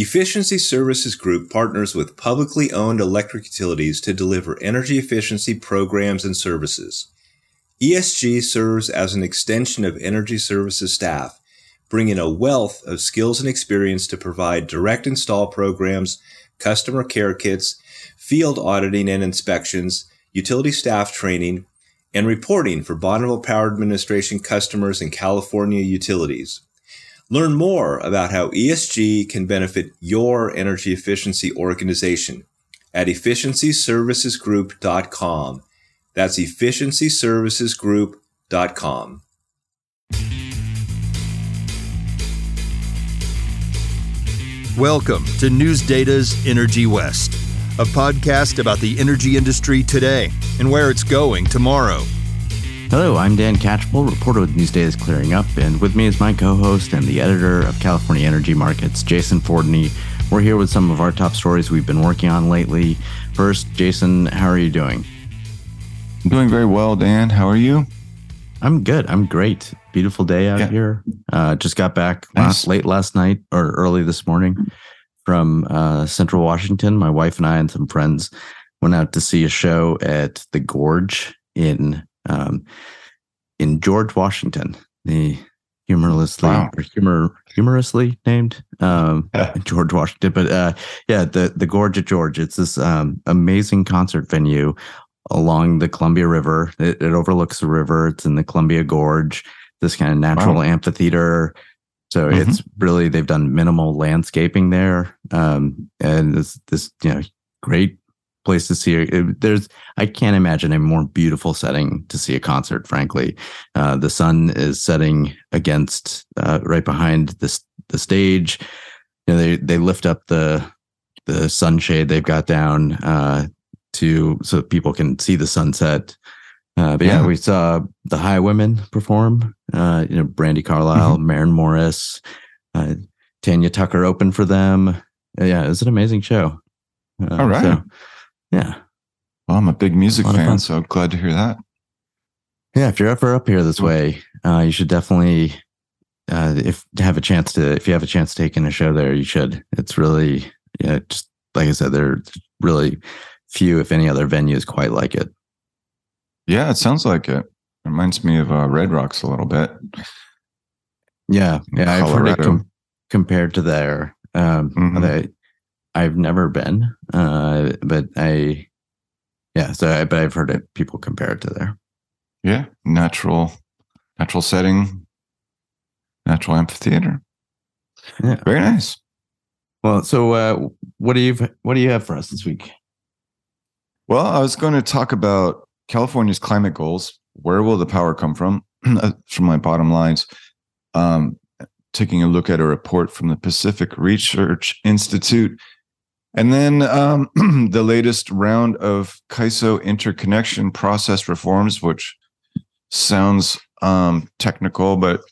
Efficiency Services Group partners with publicly owned electric utilities to deliver energy efficiency programs and services. ESG serves as an extension of energy services staff, bringing a wealth of skills and experience to provide direct install programs, customer care kits, field auditing and inspections, utility staff training, and reporting for Bonneville Power Administration customers and California utilities. Learn more about how ESG can benefit your energy efficiency organization at efficiencyservicesgroup.com. That's efficiencyservicesgroup.com. Welcome to News Data's Energy West, a podcast about the energy industry today and where it's going tomorrow. Hello, I'm Dan Catchpole, reporter with News Data's Clearing Up, and with me is my co-host and the editor of California Energy Markets, Jason Fordney. We're here with some of our top stories we've been working on lately. First, Jason, how are you doing? I'm doing very well, Dan. How are you? I'm good. I'm great. Beautiful day out yeah. here. Uh, just got back nice. last, late last night or early this morning from uh, Central Washington. My wife and I and some friends went out to see a show at the Gorge in um, in George Washington, the humorously wow. humor humorously named um, George Washington. But uh, yeah, the the Gorge at George. It's this um, amazing concert venue along the Columbia River. It, it, overlooks the river. It's in the Columbia Gorge. This kind of natural wow. amphitheater. So mm-hmm. it's really they've done minimal landscaping there, um, and this this you know great place to see it. There's I can't imagine a more beautiful setting to see a concert. Frankly, uh, the sun is setting against uh, right behind the the stage. You know, they they lift up the the sunshade they've got down uh, to so people can see the sunset. Uh, but yeah. yeah. we saw the Highwomen perform. Uh, you know, Brandi Carlile, mm-hmm. Maren Morris, uh, Tanya Tucker opened for them. Yeah, it was an amazing show. All right. So, yeah. Well, I'm a big music a fan, so glad to hear that. Yeah, if you're ever up here this way, uh, you should definitely, uh, if have a chance to, if you have a chance to take in a show there, you should. It's really, yeah, just like I said, there are really few, if any, other venues quite like it. Yeah, it sounds like it. Reminds me of uh, Red Rocks a little bit. Yeah, yeah, I've heard it com- compared to there. Um, mm-hmm. they I've never been, uh, but I, yeah. So, I, but I've heard it. People compare it to there. Yeah, natural, natural setting, natural amphitheater. Yeah, very nice. Well, so uh, what do you what do you have for us this week? Well, I was going to talk about California's climate goals. Where will the power come from? from my bottom lines, um, taking a look at a report from the Pacific Research Institute and then um, the latest round of CAISO interconnection process reforms, which sounds um, technical, but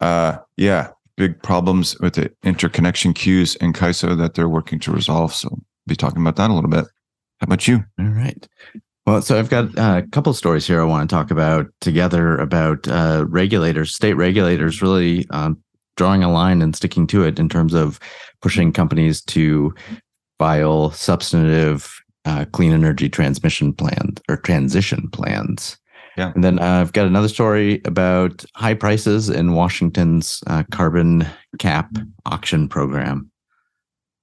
uh, yeah, big problems with the interconnection queues in CAISO that they're working to resolve. So, be talking about that a little bit. How about you? All right. Well, so I've got a couple stories here I want to talk about together about uh, regulators, state regulators really um, drawing a line and sticking to it in terms of pushing companies to file substantive uh, clean energy transmission plans or transition plans. Yeah. And then uh, I've got another story about high prices in Washington's uh, carbon cap auction program.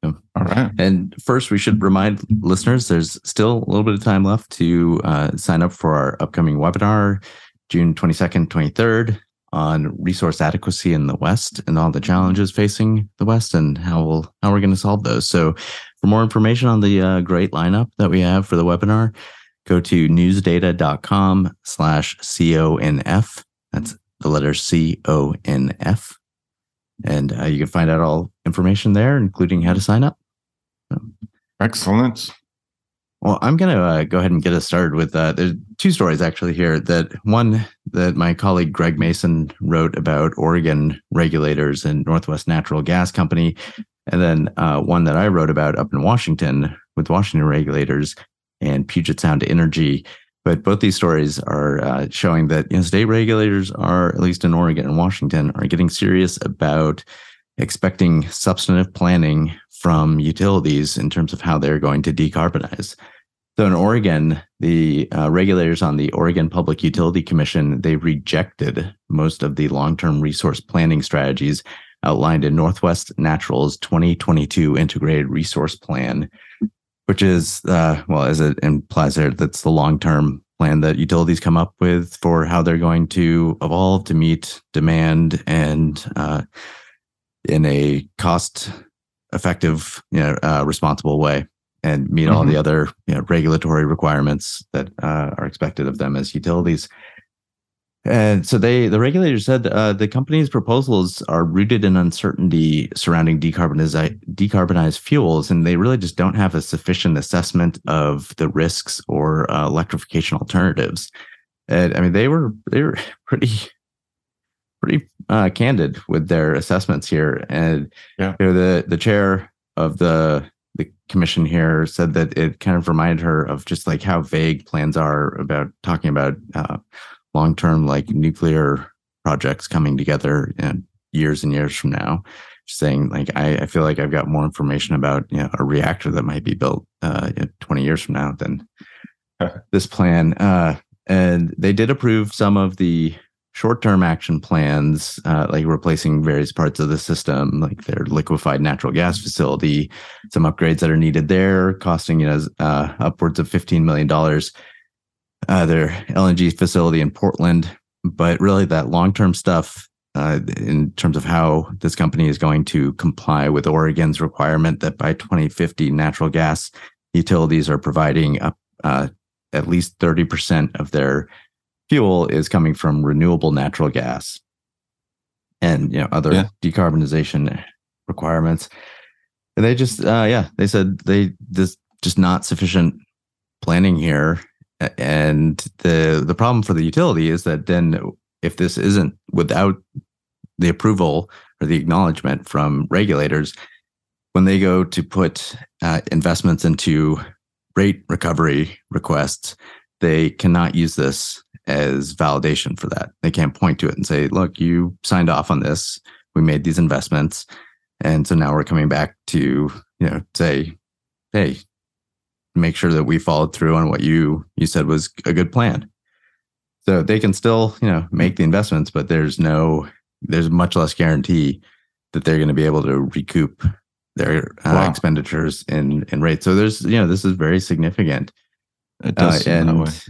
All right. And first, we should remind listeners there's still a little bit of time left to uh, sign up for our upcoming webinar, June 22nd, 23rd, on resource adequacy in the West and all the challenges facing the West and how we'll, how we're going to solve those. So for more information on the uh, great lineup that we have for the webinar, go to newsdata.com slash CONF. That's the letter C O N F. And uh, you can find out all information there, including how to sign up. So, Excellent. Well, I'm going to uh, go ahead and get us started with uh, there's two stories actually here. That one that my colleague Greg Mason wrote about Oregon regulators and Northwest Natural Gas Company and then uh, one that I wrote about up in Washington with Washington regulators and Puget Sound Energy. But both these stories are uh, showing that you know, state regulators are, at least in Oregon and Washington, are getting serious about expecting substantive planning from utilities in terms of how they're going to decarbonize. So in Oregon, the uh, regulators on the Oregon Public Utility Commission they rejected most of the long-term resource planning strategies outlined in Northwest Natural's 2022 Integrated Resource Plan, which is uh, well, as it implies there, that's the long-term plan that utilities come up with for how they're going to evolve to meet demand and uh, in a cost-effective, you know, uh, responsible way and meet mm-hmm. all the mm-hmm. other you know, regulatory requirements that uh, are expected of them as utilities. And so they, the regulator said uh, the company's proposals are rooted in uncertainty surrounding decarbonize, decarbonized fuels, and they really just don't have a sufficient assessment of the risks or uh, electrification alternatives. And I mean, they were they were pretty pretty uh, candid with their assessments here, and yeah. you know, the the chair of the the commission here said that it kind of reminded her of just like how vague plans are about talking about uh, long term like nuclear projects coming together in years and years from now. Just saying like I, I feel like I've got more information about you know, a reactor that might be built uh, 20 years from now than this plan. Uh, and they did approve some of the short-term action plans, uh, like replacing various parts of the system, like their liquefied natural gas facility, some upgrades that are needed there, costing you know uh, upwards of fifteen million dollars. Uh, their LNG facility in Portland, but really that long-term stuff uh, in terms of how this company is going to comply with Oregon's requirement that by 2050 natural gas utilities are providing up uh, at least 30% of their fuel is coming from renewable natural gas and you know other yeah. decarbonization requirements and they just uh yeah they said they this just not sufficient planning here and the the problem for the utility is that then if this isn't without the approval or the acknowledgement from regulators when they go to put uh, investments into rate recovery requests they cannot use this as validation for that. They can't point to it and say, look, you signed off on this. We made these investments. And so now we're coming back to, you know, say, hey, make sure that we followed through on what you you said was a good plan. So they can still, you know, make the investments, but there's no there's much less guarantee that they're going to be able to recoup their uh, wow. expenditures in in rates. So there's, you know, this is very significant. It does uh, and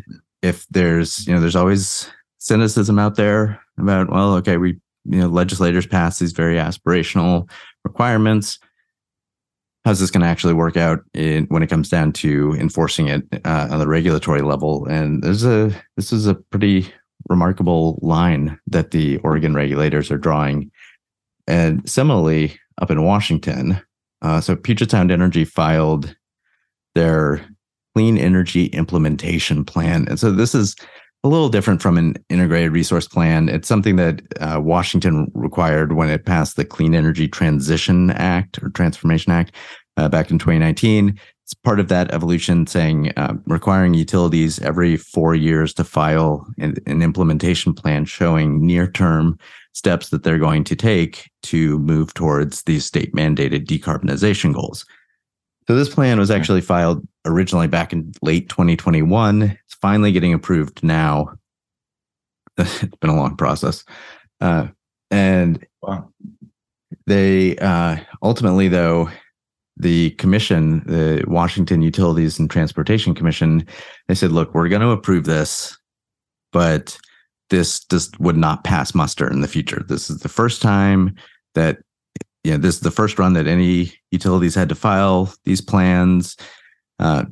if there's you know there's always cynicism out there about well okay we you know legislators pass these very aspirational requirements. How's this going to actually work out in, when it comes down to enforcing it uh, on the regulatory level? And there's a this is a pretty remarkable line that the oregon regulators are drawing. And similarly up in washington uh, so puget sound energy filed their clean energy implementation plan. And so this is a little different from an integrated resource plan. It's something that uh, Washington required when it passed the Clean Energy Transition Act or Transformation Act uh, back in 2019. It's part of that evolution saying uh, requiring utilities every four years to file an, an implementation plan showing near term steps that they're going to take to move towards these state mandated decarbonization goals. So this plan was actually filed originally back in late 2021. It's finally getting approved now. it's been a long process. Uh, and wow. they uh, ultimately, though, the commission, the Washington Utilities and Transportation Commission, they said, look, we're going to approve this, but this just would not pass muster in the future. This is the first time that you know, this is the first run that any utilities had to file these plans. Uh,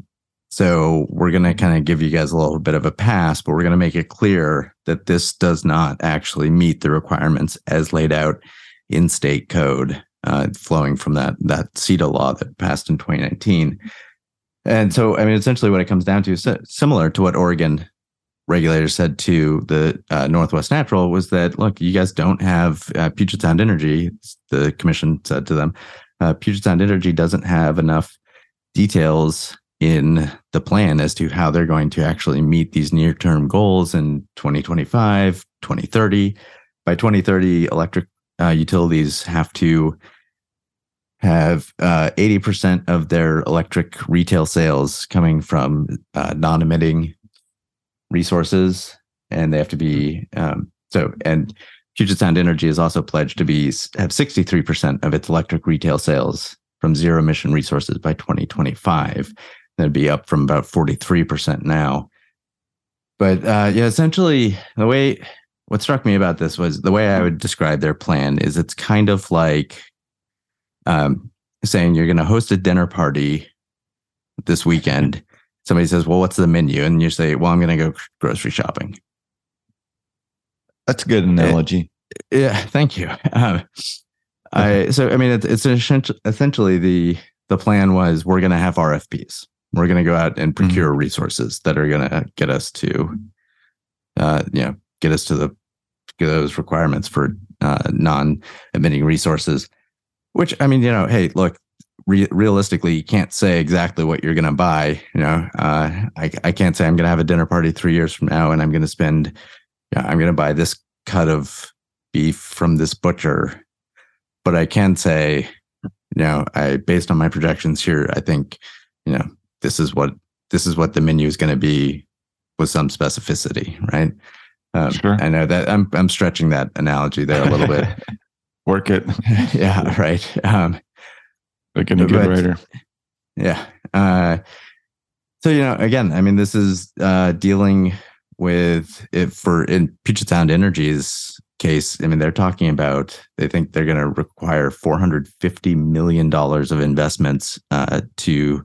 so we're going to kind of give you guys a little bit of a pass, but we're going to make it clear that this does not actually meet the requirements as laid out in state code, uh, flowing from that that CETA law that passed in 2019. And so, I mean, essentially, what it comes down to is similar to what Oregon regulators said to the uh, Northwest Natural was that, look, you guys don't have uh, Puget Sound Energy. The commission said to them, uh, Puget Sound Energy doesn't have enough details in the plan as to how they're going to actually meet these near term goals in 2025, 2030. By 2030, electric uh, utilities have to have uh, 80% of their electric retail sales coming from uh, non emitting resources. And they have to be, um, so, and Puget Sound Energy is also pledged to be have 63% of its electric retail sales from zero emission resources by 2025. That'd be up from about 43% now. But uh, yeah, essentially, the way what struck me about this was the way I would describe their plan is it's kind of like um, saying you're going to host a dinner party this weekend. Somebody says, "Well, what's the menu?" And you say, "Well, I'm going to go grocery shopping." That's a good analogy. It, yeah, thank you. Uh, I so I mean it's, it's essentially the the plan was we're going to have RFPs. We're going to go out and mm-hmm. procure mm-hmm. resources that are going to get us to, uh, you know, get us to the those requirements for uh, non-emitting resources. Which I mean, you know, hey, look, re- realistically, you can't say exactly what you're going to buy. You know, uh, I I can't say I'm going to have a dinner party three years from now and I'm going to spend, yeah, I'm going to buy this cut of beef from this butcher. But I can say, you know, I based on my projections here, I think, you know, this is what this is what the menu is going to be with some specificity, right? Um, sure. I know that I'm I'm stretching that analogy there a little bit. work it. yeah, right. Um, Making a good writer. Yeah. Uh, so you know, again, I mean, this is uh, dealing with it for in Puget Sound Energy's case. I mean, they're talking about they think they're going to require 450 million dollars of investments uh, to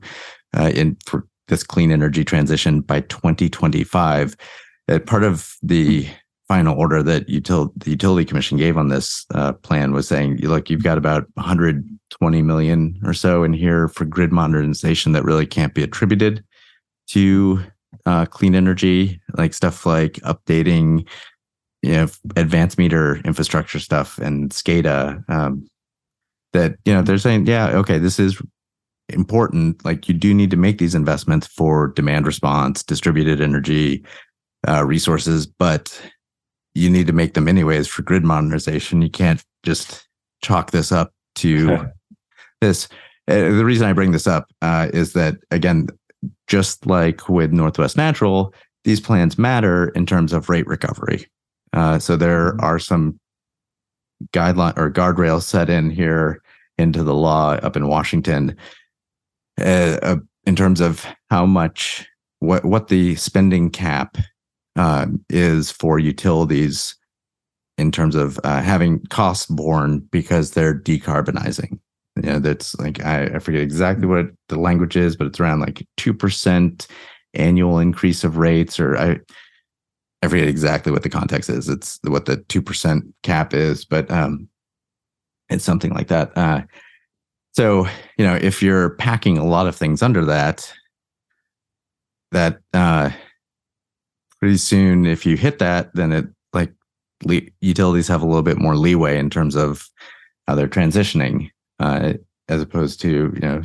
uh, in for this clean energy transition by 2025. Uh, part of the final order that util- the utility commission gave on this uh, plan was saying, look, you've got about 120 million or so in here for grid modernization that really can't be attributed to uh, clean energy, like stuff like updating, you know, advanced meter infrastructure stuff and SCADA. Um, that you know they're saying, yeah, okay, this is important. Like you do need to make these investments for demand response, distributed energy uh, resources, but you need to make them anyways for grid modernization. You can't just chalk this up to this. Uh, the reason I bring this up uh, is that, again, just like with Northwest Natural, these plans matter in terms of rate recovery. Uh, so there mm-hmm. are some guideline or guardrails set in here into the law up in Washington uh, uh, in terms of how much what what the spending cap uh, is for utilities in terms of uh, having costs borne because they're decarbonizing. You know, that's like I, I forget exactly what the language is, but it's around like two percent annual increase of rates, or I I forget exactly what the context is. It's what the two percent cap is, but um, it's something like that. Uh, so you know, if you're packing a lot of things under that, that uh, pretty soon if you hit that then it like le- utilities have a little bit more leeway in terms of how they're transitioning uh, as opposed to you know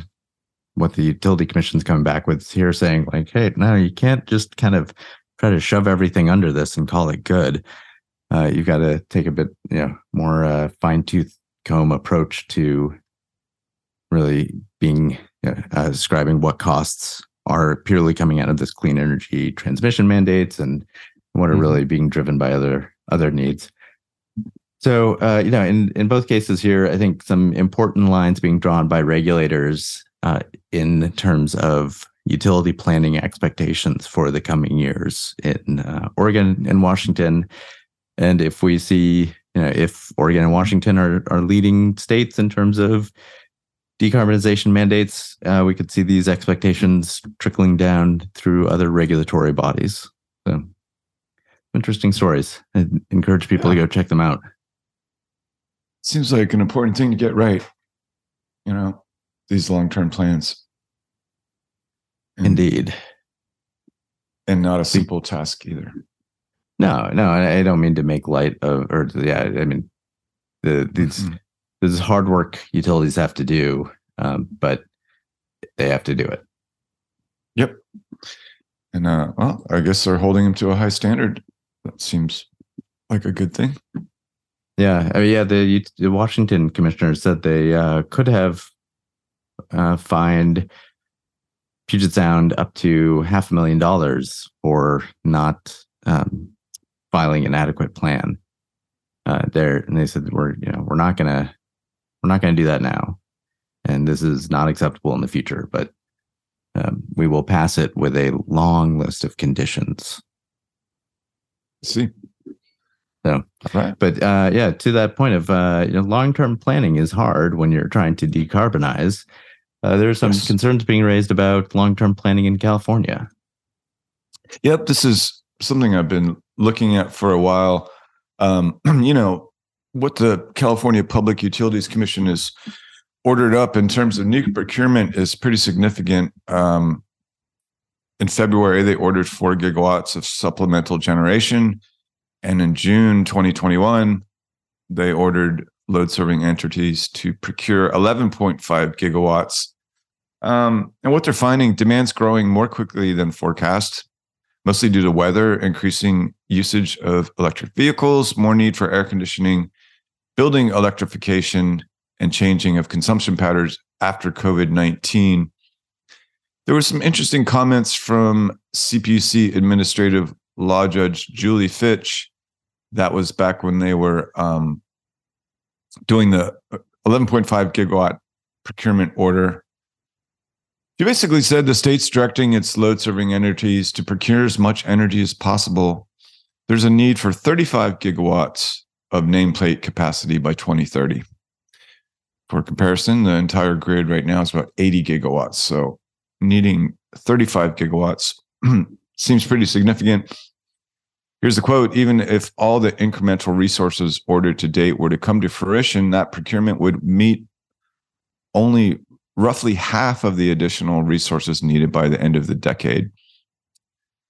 what the utility commission's coming back with here saying like hey no you can't just kind of try to shove everything under this and call it good uh, you've got to take a bit you know more uh, fine-tooth comb approach to really being you know, uh, describing what costs are purely coming out of this clean energy transmission mandates and what are mm-hmm. really being driven by other other needs. So, uh, you know, in in both cases here, I think some important lines being drawn by regulators uh, in terms of utility planning expectations for the coming years in uh, Oregon and Washington. And if we see, you know, if Oregon and Washington are are leading states in terms of decarbonization mandates, uh, we could see these expectations trickling down through other regulatory bodies. So, interesting stories. I encourage people yeah. to go check them out. Seems like an important thing to get right. You know, these long term plans. And, Indeed. And not a simple task either. No, no, I don't mean to make light of, or yeah, I mean, the these. Mm-hmm this is hard work utilities have to do, um, but they have to do it. Yep. And uh, well, I guess they're holding them to a high standard. That seems like a good thing. Yeah, I mean, yeah. The, the Washington commissioners said they uh, could have uh, fined Puget Sound up to half a million dollars for not um, filing an adequate plan. Uh, there, and they said we're you know we're not gonna we're not gonna do that now, and this is not acceptable in the future. But um, we will pass it with a long list of conditions. See, so, right. but uh, yeah, to that point of uh, you know, long-term planning is hard when you're trying to decarbonize. Uh, there are some yes. concerns being raised about long-term planning in California. Yep, this is something I've been looking at for a while. Um, you know, what the California Public Utilities Commission is ordered up in terms of new procurement is pretty significant. Um, in February, they ordered four gigawatts of supplemental generation. And in June 2021, they ordered load serving entities to procure 11.5 gigawatts. Um, and what they're finding, demand's growing more quickly than forecast, mostly due to weather, increasing usage of electric vehicles, more need for air conditioning, building electrification, and changing of consumption patterns after COVID 19. There were some interesting comments from CPUC Administrative Law Judge Julie Fitch. That was back when they were um, doing the 11.5 gigawatt procurement order. She basically said the state's directing its load serving entities to procure as much energy as possible. There's a need for 35 gigawatts of nameplate capacity by 2030. For comparison, the entire grid right now is about 80 gigawatts. So needing 35 gigawatts seems pretty significant. Here's the quote Even if all the incremental resources ordered to date were to come to fruition, that procurement would meet only roughly half of the additional resources needed by the end of the decade.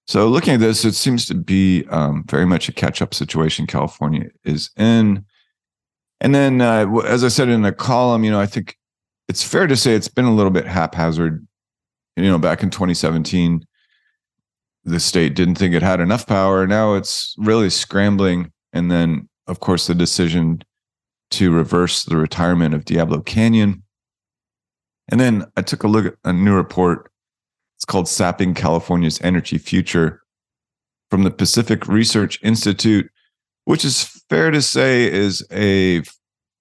So, looking at this, it seems to be um, very much a catch up situation California is in. And then, uh, as I said in the column, you know, I think it's fair to say it's been a little bit haphazard. You know, back in 2017, the state didn't think it had enough power. Now it's really scrambling. And then, of course, the decision to reverse the retirement of Diablo Canyon. And then I took a look at a new report. It's called Sapping California's Energy Future from the Pacific Research Institute, which is fair to say is a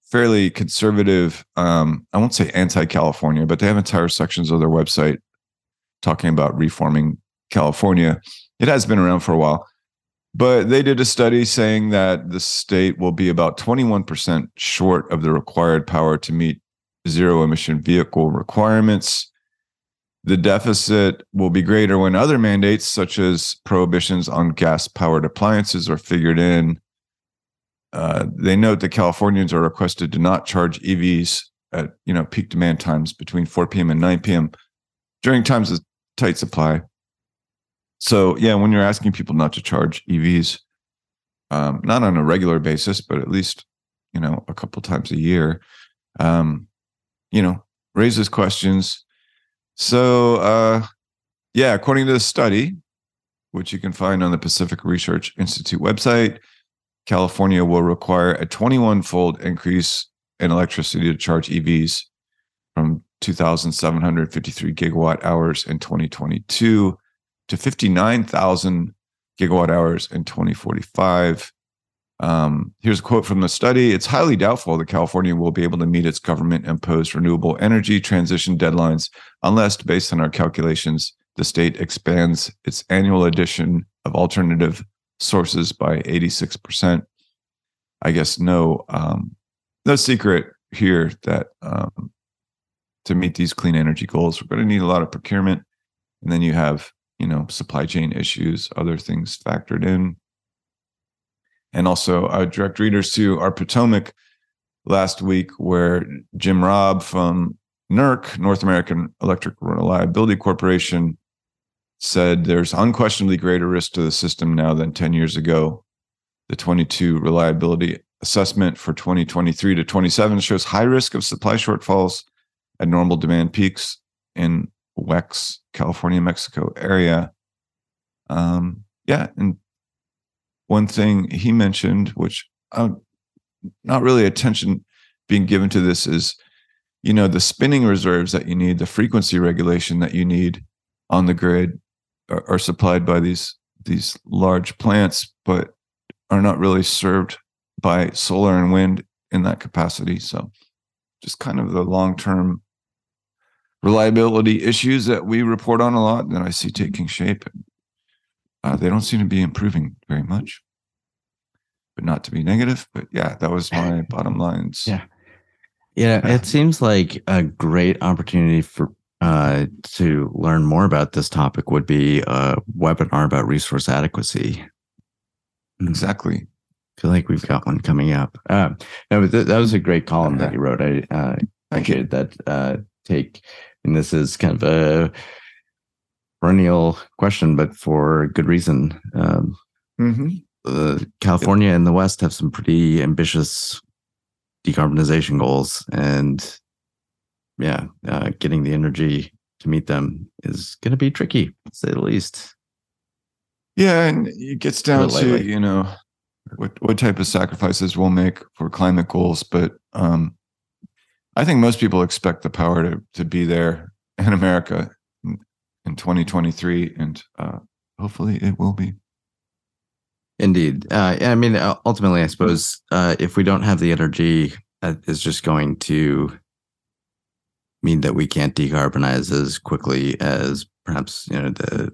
fairly conservative, um, I won't say anti California, but they have entire sections of their website talking about reforming California. It has been around for a while, but they did a study saying that the state will be about 21% short of the required power to meet zero emission vehicle requirements. The deficit will be greater when other mandates, such as prohibitions on gas powered appliances, are figured in. Uh, they note that Californians are requested to not charge EVs at you know peak demand times between 4 p.m. and 9 p.m. during times of tight supply. So yeah, when you're asking people not to charge EVs, um, not on a regular basis, but at least you know a couple times a year, um, you know, raises questions. So uh, yeah, according to the study, which you can find on the Pacific Research Institute website, California will require a 21-fold increase in electricity to charge EVs from 2,753 gigawatt hours in 2022 to 59,000 gigawatt hours in 2045. Um, here's a quote from the study It's highly doubtful that California will be able to meet its government imposed renewable energy transition deadlines unless, based on our calculations, the state expands its annual addition of alternative sources by 86%. I guess no, um, no secret here that um, to meet these clean energy goals, we're going to need a lot of procurement. And then you have you know supply chain issues other things factored in and also i direct readers to our potomac last week where jim robb from NERC, North American Electric Reliability Corporation, said there's unquestionably greater risk to the system now than 10 years ago. The 22 reliability assessment for 2023 to 27 shows high risk of supply shortfalls at normal demand peaks in WECC's California, Mexico area. Um, yeah. And one thing he mentioned, which uh, not really attention being given to this, is you know the spinning reserves that you need, the frequency regulation that you need on the grid are, are supplied by these these large plants, but are not really served by solar and wind in that capacity. So, just kind of the long term reliability issues that we report on a lot that I see taking shape. Uh, they don't seem to be improving very much, but not to be negative. But yeah, that was my bottom lines. Yeah. Yeah, it seems like a great opportunity for uh, to learn more about this topic would be a webinar about resource adequacy. Exactly. I feel like we've got one coming up. Uh, no, but th- that was a great column that you wrote. I uh, appreciated that uh, take. And this is kind of a perennial question, but for good reason. Um, mm-hmm. uh, California and the West have some pretty ambitious decarbonization goals, and yeah, uh, getting the energy to meet them is going to be tricky, to say the least. Yeah, and it gets down to you know what what type of sacrifices we'll make for climate goals, but um, I think most people expect the power to to be there in America in, in 2023, and uh, hopefully it will be. Indeed. Uh, I mean, ultimately, I suppose uh, if we don't have the energy, that is just going to mean that we can't decarbonize as quickly as perhaps you know the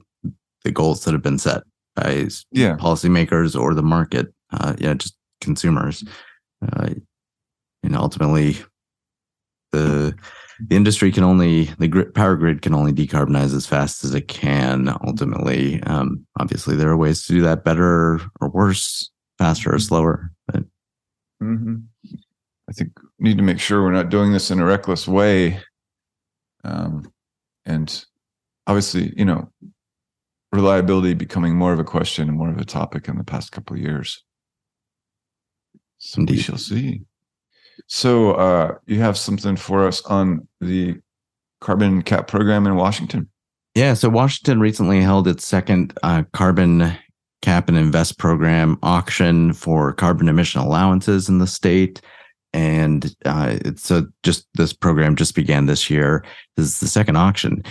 the goals that have been set by yeah. policymakers or the market. Uh, yeah, just consumers. Uh, and ultimately, the the industry can only the grid, power grid can only decarbonize as fast as it can ultimately um, obviously there are ways to do that better or worse faster or slower but mm-hmm. i think we need to make sure we're not doing this in a reckless way um, and obviously you know reliability becoming more of a question and more of a topic in the past couple of years so Indeed. we shall see so uh, you have something for us on the carbon cap program in Washington? Yeah. So Washington recently held its second uh, carbon cap and invest program auction for carbon emission allowances in the state. And uh, so just this program just began this year. This is the second auction.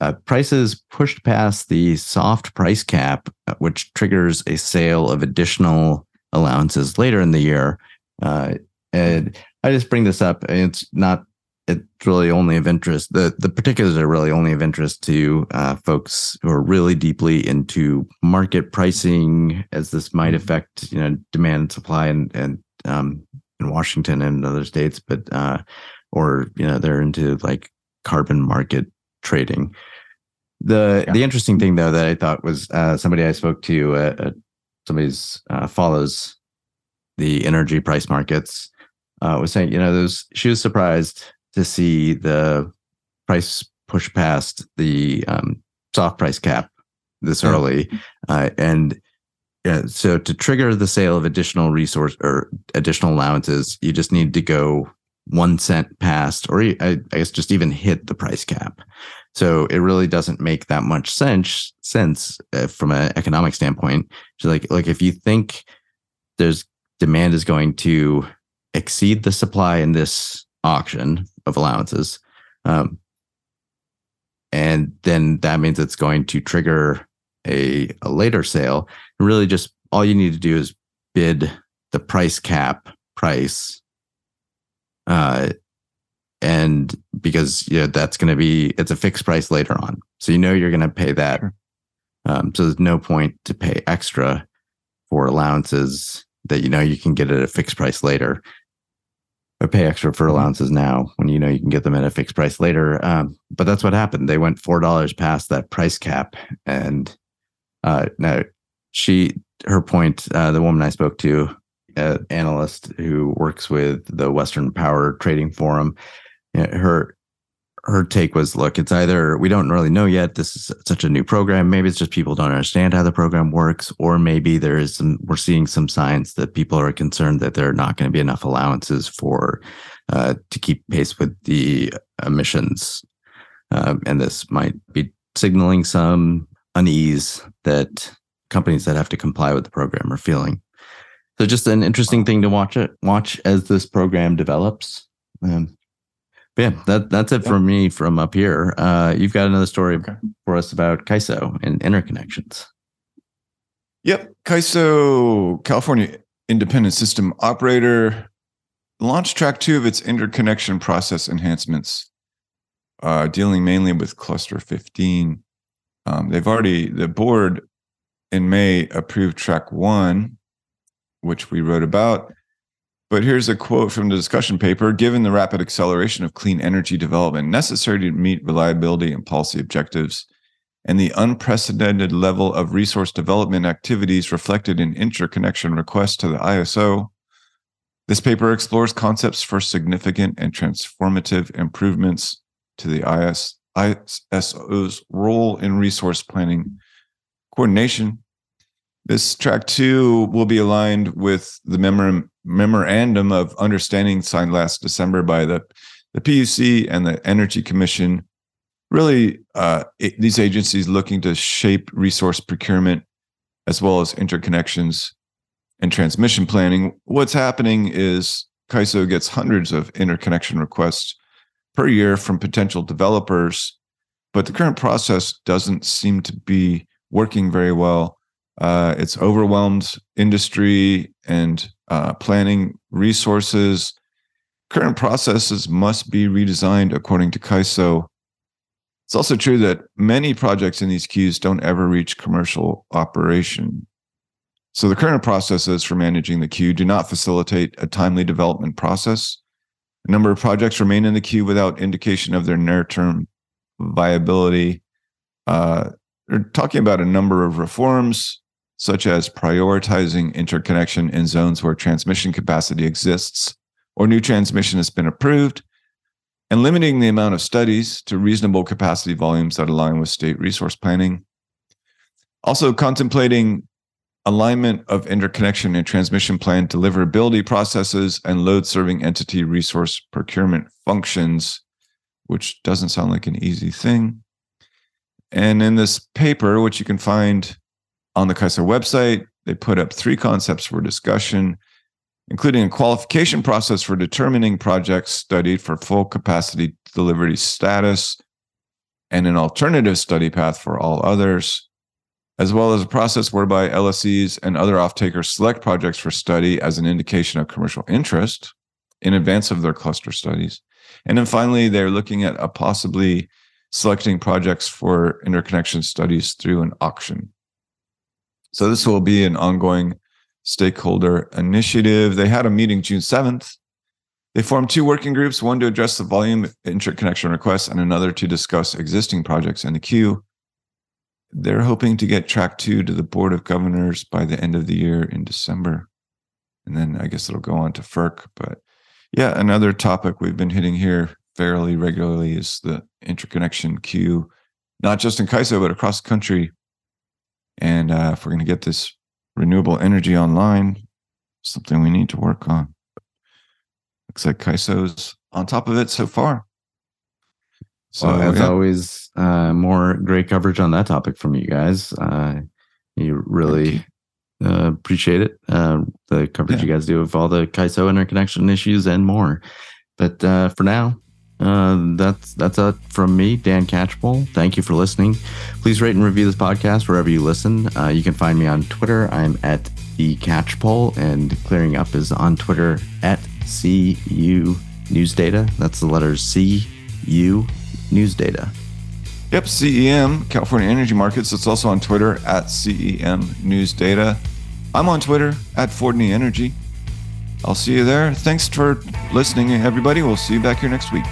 Uh, prices pushed past the soft price cap, uh, which triggers a sale of additional allowances later in the year. Uh, and I just bring this up. It's not. It's really only of interest. The the particulars are really only of interest to uh, folks who are really deeply into market pricing, as this might mm-hmm. affect you know demand and supply and and um, in Washington and other states, but uh, or you know they're into like carbon market trading. The yeah. the interesting thing though that I thought was uh, somebody I spoke to, uh, uh somebody's uh, follows the energy price markets uh, was saying, you know, those she was surprised to see the price push past the um, soft price cap this yeah. early, uh, and yeah, so to trigger the sale of additional resource or additional allowances, you just need to go one cent past, or I, I guess just even hit the price cap. So it really doesn't make that much sense sense uh, from an economic standpoint. So like like if you think there's demand is going to exceed the supply in this auction of allowances. Um, and then that means it's going to trigger a, a later sale. And really, just all you need to do is bid the price cap price. Uh, and because you know, that's going to be it's a fixed price later on, so you know you're going to pay that. Um, so there's no point to pay extra for allowances that you know you can get at a fixed price later or pay extra for mm-hmm. allowances now when you know you can get them at a fixed price later. Um, but that's what happened. They went four dollars past that price cap, and uh, now she, her point, uh, the woman I spoke to, an analyst who works with the Western Power Trading Forum, her her take was look it's either we don't really know yet this is such a new program maybe it's just people don't understand how the program works or maybe there is some we're seeing some signs that people are concerned that there are not going to be enough allowances for uh, to keep pace with the emissions. Um, and this might be signaling some unease that companies that have to comply with the program are feeling. So just an interesting thing to watch it watch as this program develops um, Yeah, that that's it for me from up here. Uh, you've got another story okay. for us about CAISO and interconnections. Yep, CAISO, California Independent System Operator, launched track two of its interconnection process enhancements, uh, dealing mainly with cluster 15. Um, they've already the board in May approved track one, which we wrote about but here's a quote from the discussion paper. Given the rapid acceleration of clean energy development necessary to meet reliability and policy objectives, and the unprecedented level of resource development activities reflected in interconnection requests to the ISO, this paper explores concepts for significant and transformative improvements to the IS, ISO's role in resource planning coordination. This track two will be aligned with the memor- memorandum of understanding signed last December by the, the PUC and the Energy Commission. Really, uh, it, these agencies looking to shape resource procurement as well as interconnections and transmission planning. What's happening is CAISO gets hundreds of interconnection requests per year from potential developers, but the current process doesn't seem to be working very well uh, it's overwhelmed industry and uh, planning resources. Current processes must be redesigned according to CAISO. It's also true that many projects in these queues don't ever reach commercial operation. So the current processes for managing the queue do not facilitate a timely development process. A number of projects remain in the queue without indication of their near term viability. Uh, they're talking about a number of reforms such as prioritizing interconnection in zones where transmission capacity exists or new transmission has been approved, and limiting the amount of studies to reasonable capacity volumes that align with state resource planning. Also, contemplating alignment of interconnection and transmission plan deliverability processes and load serving entity resource procurement functions, which doesn't sound like an easy thing. And in this paper, which you can find on the CAISO website, they put up three concepts for discussion, including a qualification process for determining projects studied for full capacity delivery status and an alternative study path for all others, as well as a process whereby LSEs and other off-takers select projects for study as an indication of commercial interest in advance of their cluster studies. And then finally, they're looking at a possibly selecting projects for interconnection studies through an auction. So this will be an ongoing stakeholder initiative. They had a meeting June 7th. They formed two working groups, one to address the volume interconnection requests and another to discuss existing projects in the queue. They're hoping to get track two to the Board of Governors by the end of the year in December. And then I guess it'll go on to FERC. But yeah, another topic we've been hitting here fairly regularly is the interconnection queue, not just in CAISO, but across the country. And uh, if we're going to get this renewable energy online, something we need to work on. Looks like CAISO's on top of it so far. So, well, as yeah. always, uh, more great coverage on that topic from you guys. Uh, you really you. Uh, appreciate it. Uh, the coverage yeah. you guys do of all the Kaiso interconnection issues and more. But uh, for now, uh, that's that's it from me, Dan Catchpole. Thank you for listening. Please rate and review this podcast wherever you listen. Uh, you can find me on Twitter. I'm at D Catchpole, and Clearing Up is on Twitter at CU News Data. That's the letters C U News Data. Yep, CEM California Energy Markets. It's also on Twitter at CEM News Data. I'm on Twitter at Fordney Energy. I'll see you there. Thanks for listening, everybody. We'll see you back here next week.